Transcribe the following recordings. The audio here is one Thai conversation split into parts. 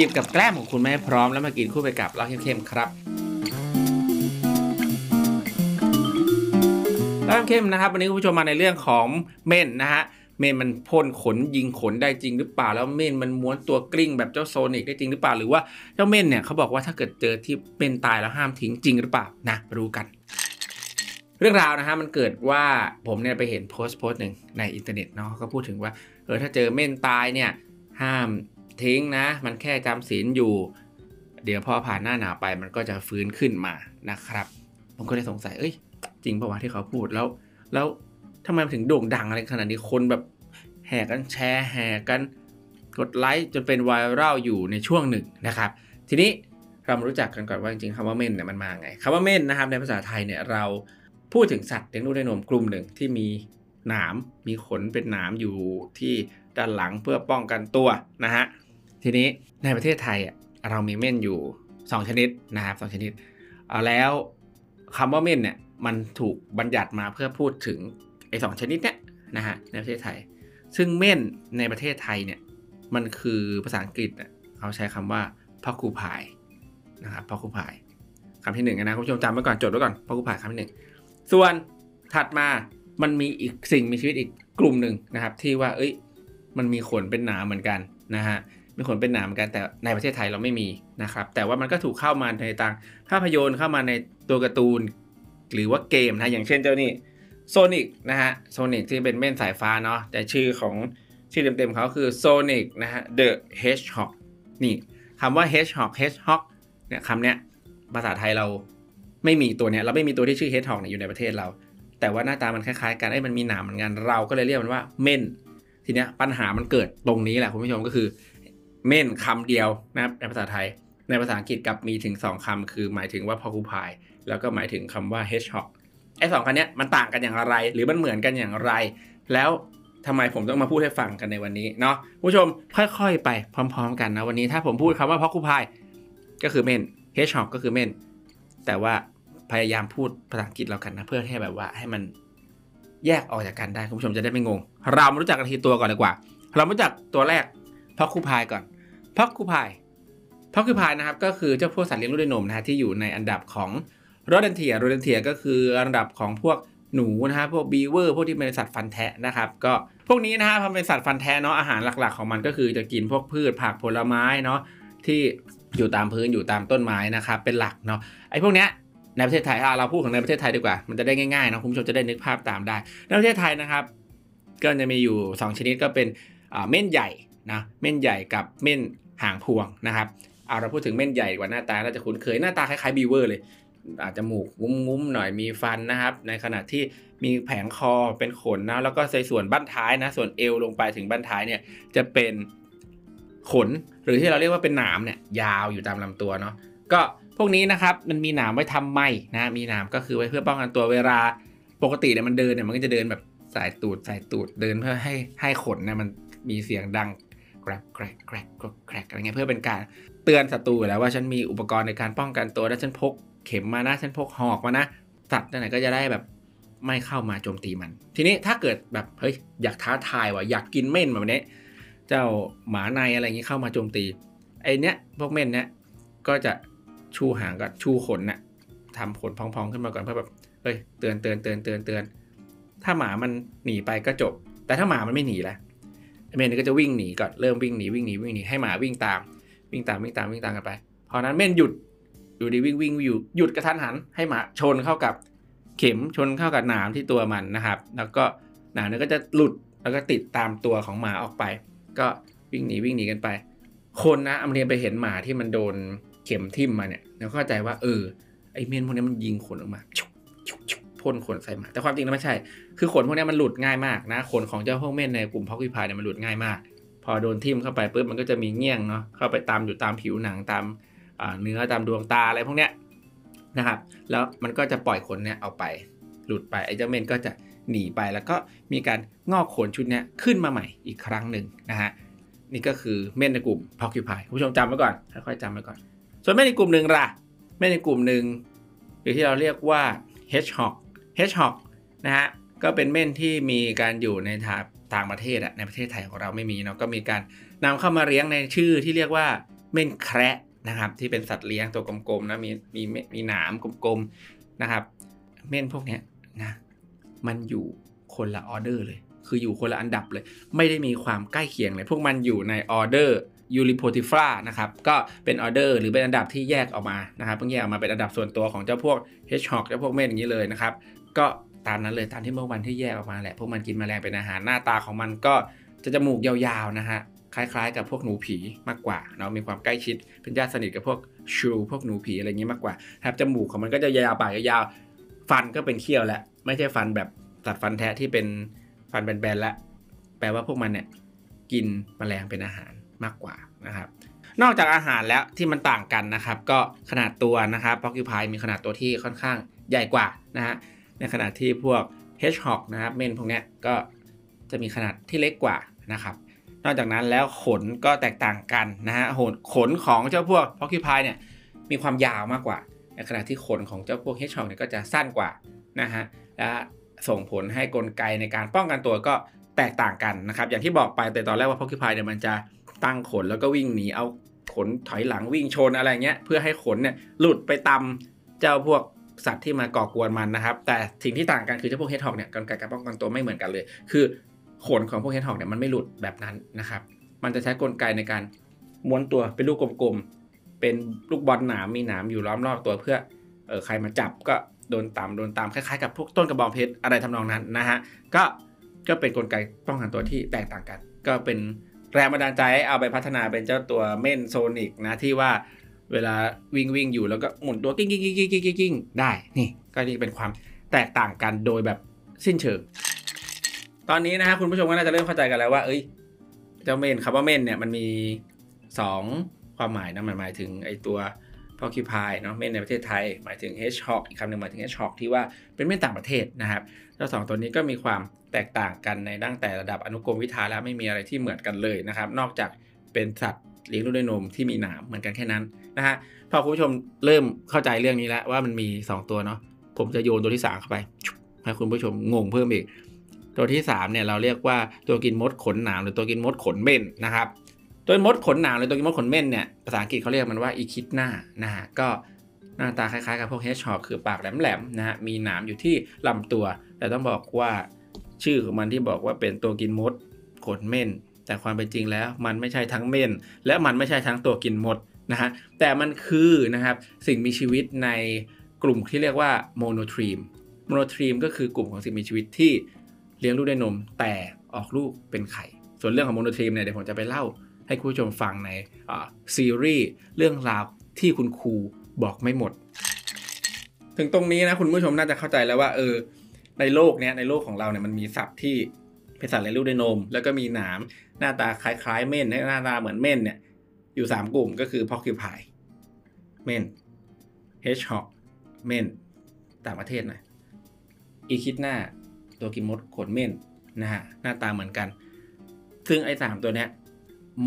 จิบกับแกล้มของคุณให้พร้อมแล้วมากินคู่ไปกับเหล้าเข้มๆครับเหล้าเข้มนะครับวันนี้คุณผู้ชมมาในเรื่องของเม่นนะฮะเม่นมันพ่นขนยิงขนได้จริงหรือเปล่าแล้วเม่นมันม้วนตัวกลิ้งแบบเจ้าโซนิกได้จริงหรือเปล่าหรือว่าเจ้าเม่นเนี่ยเขาบอกว่าถ้าเกิดเจอที่เม่นตายแล้วห้ามทิ้งจริงหรือเปล่านะรู้กัน เรื่องราวนะฮะมันเกิดว่าผมเนี่ยไปเห็นโพสต์โพสต์หนึ่งในอินเทอร์เน็ตเนาะก็พูดถึงว่าเออถ้าเจอเม่นตายเนี่ยห้าม ทิ้งนะ มันแค่จำศีลอยู่ เดี๋ยวพอผ่านหน้าหนาวไปมันก็จะฟื้นขึ้นมานะครับ ผมก็เลยสงสัย เอ้ย จริงป่าวะที่เขาพูดแล้ว แล้วทำไมมันถึงโด่งดังอะไรขนาดนี้คนแบบแห่กันแชร์แห่กันกดไลค์จนเป็นไวรัลอยู่ในช่วงหนึ่งนะครับ ทีนี้เรามารู้จักกันก่อนว่าจริงๆคำว่าเม่นเนี่ยมันมาไงคำว่าเม่นนะครับในภาษาไทยเนี่ยเราพูดถึงสัตว์เลี้ยงลูกด้วยนมกลุ่มหนึ่งที่มีหนามมีขนเป็นหนามอยู่ที่ด้านหลังเพื่อป้องกันตัวนะฮะ ทีนี้ในประเทศไทยอะเรามีเม่นอยู่ 2 ชนิดนะครับสชนิดแล้วคำว่าเม่นเนี่ยมันถูกบัญญัติมาเพื่อพูดถึงไอ้สชนิดเนี้ยนะฮะในประเทศไทย ซึ่งเม่นในประเทศไทยเนี่ยมันคือภาษาอังกฤษเขาใช้คำว่าพ่อคูพายนะครับพ่อคูพายคำที่หนึ่งนะคุณผู้ชมจำไว้ก่อนจดไว้ก่อนพ่อคูพายคำที่หนึ่งส่วนถัดมามันมีอีกสิ่งมีชีวิตอีกกลุ่มหนึ่งนะครับ ที่ว่าเอ้ยมันมีขนเป็นหนาเหมือนกันนะฮะ มีขนเป็นหนาเหมือนกันแต่ในประเทศไทยเราไม่มีนะครับ แต่ว่ามันก็ถูกเข้ามาในต่างภาพยนตร์เข้ามาในตัวการ์ตูน หรือว่าเกมนะอย่างเช่นเจ้านี่โซนิกนะฮะโซนิกที่เป็นเม่นสายฟ้าเนาะแต่ชื่อของชื่อเต็มๆเขาคือโซนิกนะฮะ The Hedgehog นี่คำว่า Hedgehog Hedgehog เนี่ยคำเนี้ยภาษาไทยเราไม่มีตัวเนี้ยเราไม่มีตัวที่ชื่อ Hedgehog เนี่ยอยู่ในประเทศเรา แต่ว่าหน้าตามันคล้ายๆกันไอ้มันมีหนามเหมือนกันเราก็เลยเรียกมันว่าเม่นทีเนี้ยปัญหามันเกิดตรงนี้แหละคุณผู้ชมก็คือ เม่นคำเดียวนะครับในภาษาไทย ในภาษาอังกฤษกับมีถึง 2คำคือหมายถึงว่า porcupine แล้วก็หมายถึงคำว่า hedgehog ไอ้สองคำนี้มันต่างกันอย่างไร หรือมันเหมือนกันอย่างไร แล้วทำไมผมต้องมาพูดให้ฟังกันในวันนี้เนาะผู้ชมค่อยๆ ไปพร้อม ๆ กันนะวันนี้ถ้าผมพูดคำว่า porcupine ก็คือเม่น hedgehog ก็คือเม่น แต่ว่าพยายามพูดภาษาอังกฤษเรากันนะเพื่อให้แบบว่าให้มันแยกออกจากกันได้คุณผู้ชมจะได้ไม่งง เรามารู้จักกันทีตัวก่อนดีกว่า เรามารู้จักตัวแรก พ็อกคูพายก่อนพ็อกคูพายพ็อกคูพายนะครับก็คือเจ้าพวกสัตว์เลี้ยงลูกด้วยนมนะฮะที่อยู่ในอันดับของโรเดนเทียโรเดนเทียก็คืออันดับของพวกหนูนะฮะพวกบีเวอร์พวกที่เป็นสัตว์ฟันแทะนะครับก็พวกนี้นะฮะพอเป็นสัตว์ฟันแทะเนาะอาหารหลักๆ ของมันก็คือจะกินพวกพืชผักผลไม้เนาะที่อยู่ตามพื้นอยู่ตามต้นไม้นะครับเป็นหลักเนาะไอ้พวกเนี้ยในประเทศไทยเราพูดของในประเทศไทยดีกว่า มันจะได้ง่ายๆนะคุณผู้ชมจะได้นึกภาพตามได้ ในประเทศไทยนะครับ ก็จะมีอยู่ 2 ชนิดก็เป็นเม่นใหญ่ นะเม่นใหญ่กับเม่นหางพวงนะครับเอาเราพูดถึงเม่นใหญ่กว่าหน้าตาน่าจะคุ้นเคยหน้าตาคล้ายๆบีเวอร์เลยอาจจะหมูกงุ้มๆหน่อยมีฟันนะครับ ในขณะที่มีแผงคอเป็นขนนะแล้วก็ในส่วนบั้นท้ายนะ ส่วนเอวลงไปถึงบั้นท้ายเนี่ยจะเป็นขนหรือที่เราเรียกว่าเป็นหนามเนี่ยยาวอยู่ตามลำตัวเนาะก็พวกนี้นะครับมันมีหนามไว้ทำไม้นะมีหนามก็คือไว้เพื่อป้องกันตัวเวลาปกติเนี่ยมันเดินเนี่ยมันก็จะเดินแบบสายตูดสายตูดเดินเพื่อให้ให้ขนเนี่ยมันมีเสียงดัง กรกแกรกแกรกแกรกอะไรเงี้ยเพื่อเป็นการเตือนศัตรูแล้วว่าฉันมีอุปกรณ์ในการป้องกันตัวและฉันพกเข็มมานะฉันพกหอกมานะสัตว์ไหนก็จะได้แบบไม่เข้ามาโจมตีมัน ทีนี้ถ้าเกิดแบบเฮ้ยอยากท้าทายว่ะอยากกินเม่นแบบนี้ เจ้าหมาในอะไรเงี้ยเข้ามาโจมตีไอเนี้ยพวกเม่นเนี้ยก็จะชูหางกับชูขนนะ่ะทำขนพองๆขึ้นมาก่อนเพื่อแบบเอ้ยเตือนเตือนเตือนเตือนเตือนถ้าหมามันหนีไปก็จบ แต่ถ้าหมามันไม่หนีละ เมนก็จะวิ่งหนีก่อนเริ่มวิ่งหนีวิ่งหนีวิ่งหนีให้หมาวิ่งตามวิ่งตามวิ่งตามวิ่งตามกันไปพอนั้นเม่นหยุดอยู่ดีวิ่งวิ่งอยู่หยุดกระทันหันให้หมาชนเข้ากับเข็มชนเข้ากับหนามที่ตัวมันนะครับ แล้วก็หนามนั้นก็จะหลุดแล้วก็ติดตามตัวของหมาออกไป ก็วิ่งหนีวิ่งหนีกันไป คนนะอเมริกไปเห็นหมาที่มันโดนเข็มทิ่มมาเนี่ยเราเข้าใจว่าเออไอเมนพวกนี้มันยิงขนออกมาชุบชุบชุบ พ่นขนใส่มาแต่ความจริงแล้วไม่ใช่ คือขนพวกนี้มันหลุดง่ายมากนะขนของเจ้าพวกเม่นในกลุ่มพ็อกวิพายเนี่ยมันหลุดง่ายมาก พอโดนทิ่มเข้าไปปุ๊บมันก็จะมีเงี้ยงเนาะเข้าไปตามอยู่ตามผิวหนังตามเนื้อตามดวงตาอะไรพวกเนี้ยนะครับ แล้วมันก็จะปล่อยขนเนี่ยเอาไปหลุดไปไอ้เจ้าเม่นก็จะหนีไปแล้วก็มีการงอกขนชุดเนี้ยขึ้นมาใหม่อีกครั้งหนึ่งนะฮะนี่ก็คือเม่นในกลุ่มพ็อกวิพายผู้ชมจำไว้ก่อนค่อยๆจำไว้ก่อน ส่วนแม่นในกลุ่มหนึ่งล่ะแม่นในกลุ่มหนึ่งหรือที่เราเรียกว่า hedgehog hedgehog นะฮะก็เป็นเม่นที่มีการอยู่ในต่างประเทศอะในประเทศไทยของเราไม่มีเนาะก็มีการนำเข้ามาเลี้ยงในชื่อที่เรียกว่าเม่นแคระนะครับที่เป็นสัตว์เลี้ยงตัวกลมๆนะมีมีมีหนามกลมๆนะครับ เม่นพวกเนี้ยนะมันอยู่คนละออเดอร์เลย คืออยู่คนละอันดับเลย ไม่ได้มีความใกล้เคียงเลย พวกมันอยู่ในออเดอร์ ยูริโพติฟรานะครับ ก็เป็นออเดอร์หรือเป็นอันดับที่แยกออกมานะครับเพิ่งแยกออกมาเป็นอันดับส่วนตัวของเจ้าพวกเฮชฮอกเจ้าพวกเม่นอย่างนี้เลยนะครับ ก็ตามนั้นเลยตามที่เมื่อวันที่แยกออกมาแหละพวกมันกินแมลงเป็นอาหารหน้าตาของมันก็จะจมูกยาวๆนะฮะคล้ายๆ กับพวกหนูผีมากกว่าเนาะมีความใกล้ชิดเป็นญาติสนิทกับพวกชูพวกหนูผีอะไรอย่างนี้มากกว่าครับจมูกของมันก็จะยาวปากยาวฟันก็เป็นเขี้ยวแหละไม่ใช่ฟันแบบตัดฟันแท้ที่เป็นฟันแบนๆแล้วแปลว่าพวกมันเนี่ยกินแมลงเป็นอาหาร มากกว่านะครับ นอกจากอาหารแล้วที่มันต่างกันนะครับ ก็ขนาดตัวนะครับพ็อกคิพายมีขนาดตัวที่ค่อนข้างใหญ่กว่านะฮะในขณะที่พวก hedgehog นะครับเม่นพวกนี้ก็จะมีขนาดที่เล็กกว่านะครับ นอกจากนั้นแล้วขนก็แตกต่างกันนะฮะขนของเจ้าพวกพ็อกคิพายเนี่ยมีความยาวมากกว่า ในขณะที่ขนของเจ้าพวก hedgehog เนี่ยก็จะสั้นกว่านะฮะและส่งผลให้กลไกในการป้องกันตัวก็แตกต่างกันนะครับ อย่างที่บอกไปแต่ตอนแรกว่าพ็อกคิพายเนี่ยมันจะ ตั้งขนแล้วก็วิ่งหนีเอาขนถอยหลังวิ่งชนอะไรเงี้ยเพื่อให้ขนเนี่ยหลุดไปตำเจ้าพวกสัตว์ที่มาก่อกวนมันนะครับ แต่สิ่งที่ต่างกันคือเจ้าพวกเฮดฮอกเนี่ยกลไกการป้องกันตัวไม่เหมือนกันเลย คือขนของพวกเฮดฮอกเนี่ยมันไม่หลุดแบบนั้นนะครับ มันจะใช้กลไกในการม้วนตัวเป็นลูกกลมๆ เป็นลูกบอลหนามมีหนามอยู่ล้อมรอบตัวเพื่อเออใครมาจับก็โดนตามโดนตามคล้ายๆกับพวกต้นกระบองเพชรอะไรทำนองนั้นนะฮะก็ก็เป็นกลไกป้องกันตัวที่แตกต่างกัน ก็เป็น แรงบันดาลใจให้เอาไปพัฒนาเป็นเจ้าตัวเม่นโซนิกนะที่ว่าเวลาวิ่งวิ่งอยู่แล้วก็หมุนตัวกิ้งกิ้งกิ้งกิ้งกิ้งกิ้งได้นี่ก็นี่เป็นความแตกต่างกันโดยแบบสิ้นเชิง ตอนนี้นะฮะคุณผู้ชมก็น่าจะเริ่มเข้าใจกันแล้วว่าเอ้ยเจ้าเม่นคำว่าเม่นเนี่ยมันมี 2 ความหมายนะมันหมายถึงไอตัว พอคิพายเนาะเม่นในประเทศไทย หมายถึง hedgehog อีกคำหนึ่งหมายถึง hedgehog ที่ว่าเป็นเม่นต่างประเทศนะครับแล้วสองตัวนี้ก็มีความแตกต่างกันในตั้งแต่ระดับอนุกรมวิทาแล้วไม่มีอะไรที่เหมือนกันเลยนะครับ นอกจากเป็นสัตว์เลี้ยงลูกด้วยนมที่มีหนามเหมือนกันแค่นั้นนะฮะพอคุณผู้ชมเริ่มเข้าใจเรื่องนี้แล้วว่ามันมี 2 ตัวเนาะผมจะโยนตัวที่ 3 เข้าไปให้คุณผู้ชมงงเพิ่มอีก ตัวที่3เนี่ยเราเรียกว่าตัวกินมดขนหนามหรือตัวกินมดขนเม่นนะครับ ตัวมดขนหนามหรือตัวกินมดขนเม่นเนี่ยภาษาอังกฤษเขาเรียกมันว่า echidna นะฮะก็หน้าตาคล้ายๆกับพวก hedgehog คือปากแหลมๆนะฮะมีหนามอยู่ที่ลำตัว แต่ต้องบอกว่าชื่อของมันที่บอกว่าเป็นตัวกินมดขนเม่น แต่ความเป็นจริงแล้วมันไม่ใช่ทั้งเม่น และมันไม่ใช่ทั้งตัวกินมดนะฮะแต่มันคือนะครับสิ่งมีชีวิตในกลุ่มที่เรียกว่า monotreme monotreme ก็คือกลุ่มของสิ่งมีชีวิตที่เลี้ยงลูกด้วยนมแต่ออกลูกเป็นไข่ ส่วนเรื่องของ monotreme เนี่ยเดี๋ยวผมจะไปเล่า ให้คุณผู้ชมฟังในซีรีส์เรื่องราวที่คุณครูบอกไม่หมด ถึงตรงนี้นะคุณผู้ชมน่าจะเข้าใจแล้วว่าเออในโลกเนี้ยในโลกของเราเนี่ยมันมีสัตว์ที่เป็นสัตว์เลี้ยงลูกด้วยนม แล้วก็มีหนามหน้าตาคล้ายๆเม่นหน้าตาเหมือนเม่นเนี่ยอยู่ 3 กลุ่มก็คือ porcupineเม่นเฮชฮอกเม่นต่างประเทศนะอีคิดหน้าตัวกินมดขนเม่นนะฮะหน้าตาเหมือนกัน ซึ่งไอ้สามตัวเนี้ย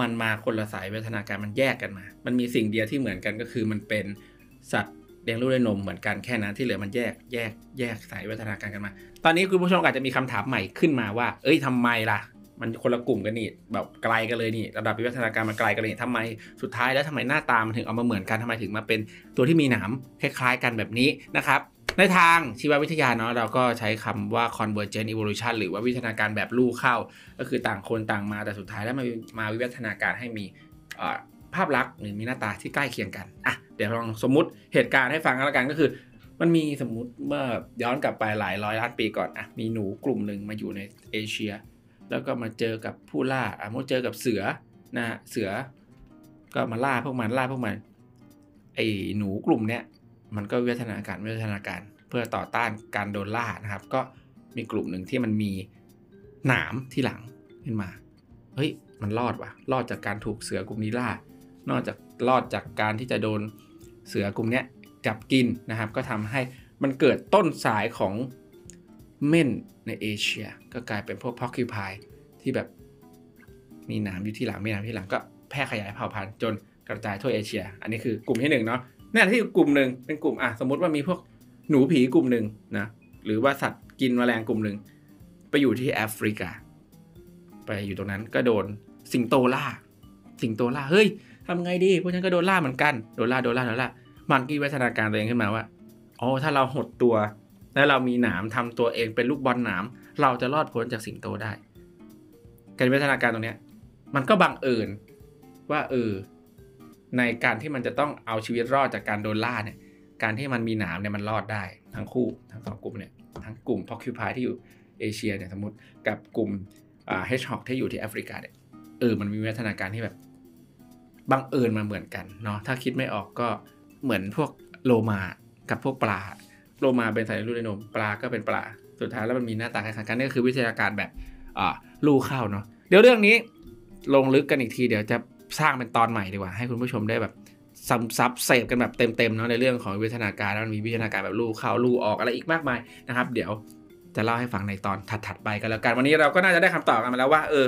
มันมาคนละสายวิวัฒนาการมันแยกกันมา มันมีสิ่งเดียวที่เหมือนกันก็คือมันเป็นสัตว์เลี้ยงลูกด้วยนมเหมือนกันแค่นั้นที่เหลือมันแยกแยกแยกสายวิวัฒนาการกันมา ตอนนี้คุณผู้ชมอาจจะมีคำถามใหม่ขึ้นมาว่า เอ้ยทำไมล่ะ มันคนละกลุ่มกันนี่แบบไกลกันเลยนี่ระดับวิวัฒนาการมันไกลกันเลยทำไมสุดท้ายแล้วทำไมหน้าตามันถึงเอามาเหมือนกันทำไมถึงมาเป็นตัวที่มีหนามคล้าย ๆ กันแบบนี้นะครับ ในทางชีววิทยาเนาะเราก็ใช้คำว่า convergent evolution หรือว่าวิวัฒนาการแบบลูกเข้า ก็คือต่างคนต่างมาแต่สุดท้ายแล้วมามาวิวัฒนาการให้มีภาพลักษณ์หรือมีหน้าตาที่ใกล้เคียงกันอะเดี๋ยวลองสมมติเหตุการณ์ให้ฟังกันล้วกันก็คือ มันมีสมมติเมื่อย้อนกลับไปหลายร้อยล้านปีก่อนอะมีหนูกลุ่มหนึ่งมาอยู่ในเอเชีย แล้วก็มาเจอกับผู้ล่าอะมาเจอกับเสือนะฮะเสือก็มาล่าพวกมันล่าพวกมันไอ้หนูกลุ่มเนี้ย มันก็วิวัฒนาการวิวัฒนาการ เพื่อต่อต้านการโดนล่านะครับ ก็มีกลุ่มหนึ่งที่มันมีหนามที่หลังขึ้นมา เฮ้ย มันรอดว่ะ รอดจากการถูกเสือกลุ่มนี้ล่า นอกจากรอดจากการที่จะโดนเสือกลุ่มนี้จับกินนะครับ ก็ทำให้มันเกิดต้นสายของเม่นในเอเชีย ก็กลายเป็นพวกพ็อกคิพายที่แบบมีหนามอยู่ที่หลังมีหนามที่หลังก็แพร่ขยายเผ่าพันธุ์จนกระจายทั่วเอเชีย อันนี้คือกลุ่มที่หนึ่งเนาะ นี่ที่กลุ่มหนึ่งเป็นกลุ่มอะสมมติว่ามีพวกหนูผีกลุ่มหนึ่งนะหรือว่าสัตว์กินแมลงกลุ่มหนึ่งไปอยู่ที่แอฟริกา ไปอยู่ตรงนั้นก็โดนสิงโตล่า สิงโตล่าเฮ้ยทำไงดีพวกฉันก็โดนล่าเหมือนกันโดนล่าโดนล่าโดนล่ามันก็วิวัฒนาการตัวเองขึ้นมาว่าอ๋อถ้าเราหดตัว แล้วเรามีหนามทำตัวเองเป็นลูกบอลหนามเราจะรอดพ้นจากสิงโตได้ การวิวัฒนาการตรงเนี้ย มันก็บังเอิญว่าเออ ในการที่มันจะต้องเอาชีวิตรอดจากการโดนล่าเนี่ย การที่มันมีหนามเนี่ยมันรอดได้ทั้งคู่ทั้งสองกลุ่มเนี่ยทั้งกลุ่มพอกคิวพายที่อยู่เอเชียเนี่ยสมมติกับกลุ่มเฮชฮอกที่อยู่ที่แอฟริกาเนี่ยเออมันมีวิวัฒนาการที่แบบบังเอิญมาเหมือนกันเนาะถ้าคิดไม่ออกก็เหมือนพวกโลมากับพวกปลาโลมาเป็นสายลูกในนมปลาก็เป็นปลาสุดท้ายแล้วมันมีหน้าตาคล้ายๆกันนี่ก็คือวิทยาการแบบอ่าลูกเข้าเนาะเดี๋ยวเรื่องนี้ลงลึกกันอีกทีเดี๋ยวจะ สร้างเป็นตอนใหม่ดีกว่า ให้คุณผู้ชมได้แบบซับซับเสพกันแบบเต็มๆเนาะในเรื่องของวิทยาการแล้วมันมีวิทยาการแบบลูกเข้าลูกออกอะไรอีกมากมายนะครับ เดี๋ยวจะเล่าให้ฟังในตอนถัดๆไปกันแล้วกัน วันนี้เราก็น่าจะได้คำตอบกันมาแล้วว่า เออ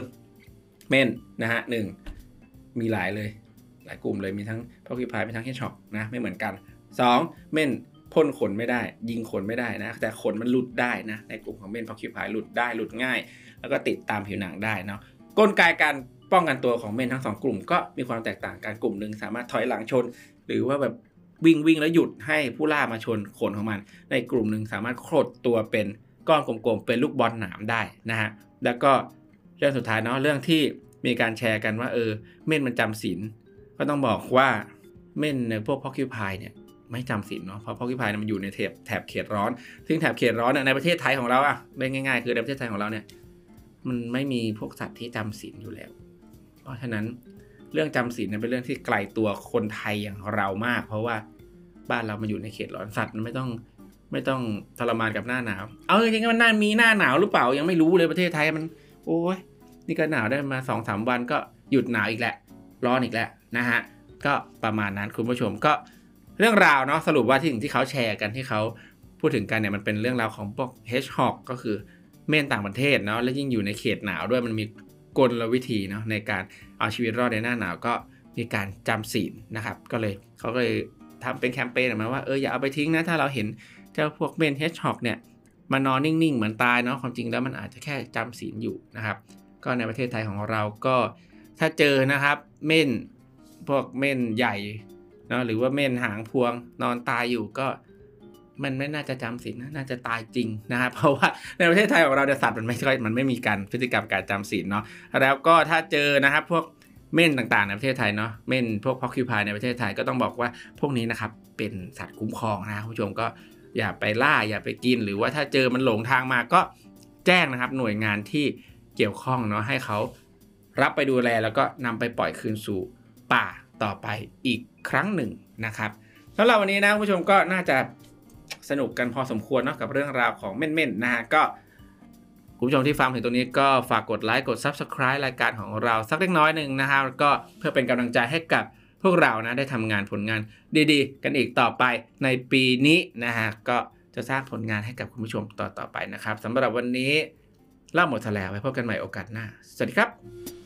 เมนนะฮะหนึ่งมีหลายเลย หลายกลุ่มเลยมีทั้งพอคิพายมีทั้งเฮชช็อกนะไม่เหมือนกัน 2. เม่นพ่นขนไม่ได้ ยิงขนไม่ได้นะ แต่ขนมันหลุดได้นะ ในกลุ่มของเม่นพอคิวพายหลุดได้หลุดง่าย แล้วก็ติดตามผิวหนังได้เนาะกลไกการ ป้องกันตัวของเม่นทั้งสองกลุ่มก็มีความแตกต่างกันกลุ่มหนึ่งสามารถถอยหลังชน หรือว่าแบบวิ่งวิ่งแล้วหยุดให้ผู้ล่ามาชนขนของมัน ในกลุ่มหนึ่งสามารถโคดตัวเป็นก้อนกลมๆเป็นลูกบอลหนามได้นะฮะแล้วก็เรื่องสุดท้ายเนาะเรื่องที่มีการแชร์กันว่าเออเม่นมันจำศีลก็ต้องบอกว่าเม่นในพวกพอคิวพายเนี่ยไม่จำศีลเนาะเพราะพอคิวพายมันอยู่ในแถบแถบเขตร้อน ซึ่งแถบเขตร้อนในประเทศไทยของเราอะเป็นง่ายๆ คือในประเทศไทยของเราเนี่ยมันไม่มีพวกสัตว์ที่จำศีลอยู่แล้ว ราะฉะนั้นเรื่องจำศีลเป็นเรื่องที่ไกลตัวคนไทยอย่างเรามาก เพราะว่าบ้านเรามาอยู่ในเขตร้อนสัตว์มันไม่ต้องไม่ต้องทรมานกับหน้าหนาว เอาจริงๆมันน่ามีหน้าหนาวหรือเปล่ายังไม่รู้เลยประเทศไทยมัน โอ้ยนี่ก็หนาวได้มาสองสามวันก็หยุดหนาวอีกแหละ ร้อนอีกแล้วนะฮะก็ประมาณนั้นคุณผู้ชมก็เรื่องราวเนาะสรุปว่าที่สิ่งที่เขาแชร์กันที่เขาพูดถึงกันเนี่ยมันเป็นเรื่องราวของพวก hedgehog ก็คือเม่นต่างประเทศเนาะและยิ่งอยู่ในเขตหนาวด้วยมันมี กลวิธีเนาะในการเอาชีวิตรอดในหน้าหนาวก็มีการจำศีลนะครับ ก็เลยเขาก็เลยทำเป็นแคมเปญออกมาว่าเอออย่าเอาไปทิ้งนะ ถ้าเราเห็นเจ้าพวกเม่น hedgehog เนี่ยมานอนนิ่งๆ เหมือนตายเนาะความจริงแล้วมันอาจจะแค่จำศีลอยู่นะครับ ก็ในประเทศไทยของเราก็ถ้าเจอนะครับเม่นพวกเม่นใหญ่เนาะหรือว่าเม่นหางพวงนอนตายอยู่ก็ มันไม่น่าจะจำศีลนะน่าจะตายจริงนะครับเพราะว่าในประเทศไทยของเราเนี่ยสัตว์มันไม่ค่อยมันไม่มีการพฤติกรรมการจำศีลเนาะแล้วก็ถ้าเจอนะครับพวกเม่นต่างๆในประเทศไทยเนาะเม่นพวกพอกคิวพายในประเทศไทยก็ต้องบอกว่าพวกนี้นะครับเป็นสัตว์คุ้มครองนะคุณผู้ชมก็อย่าไปล่าอย่าไปกิน หรือว่าถ้าเจอมันหลงทางมาก็แจ้งนะครับหน่วยงานที่เกี่ยวข้องเนาะให้เขารับไปดูแลแล้วก็นำไปปล่อยคืนสู่ป่าต่อไปอีกครั้งหนึ่งนะครับสำหรับวันนี้นะคุณผู้ชมก็น่าจะ สนุกกันพอสมควรเนาะกับเรื่องราวของเม่นๆนะฮะก็คุณผู้ชมที่ฟังถึงตรงนี้ก็ฝากกดไลค์กด Subscribe รายการของเราสักเล็กน้อยหนึ่งนะครับก็เพื่อเป็นกำลังใจให้กับพวกเรานะได้ทำงานผลงานดีๆ กันอีกต่อไปในปีนี้นะฮะก็จะสร้างผลงานให้กับคุณผู้ชมต่อๆไปนะครับสำหรับวันนี้เล่าหมดแล้วไว้พบกันใหม่โอกาสหน้า สวัสดีครับ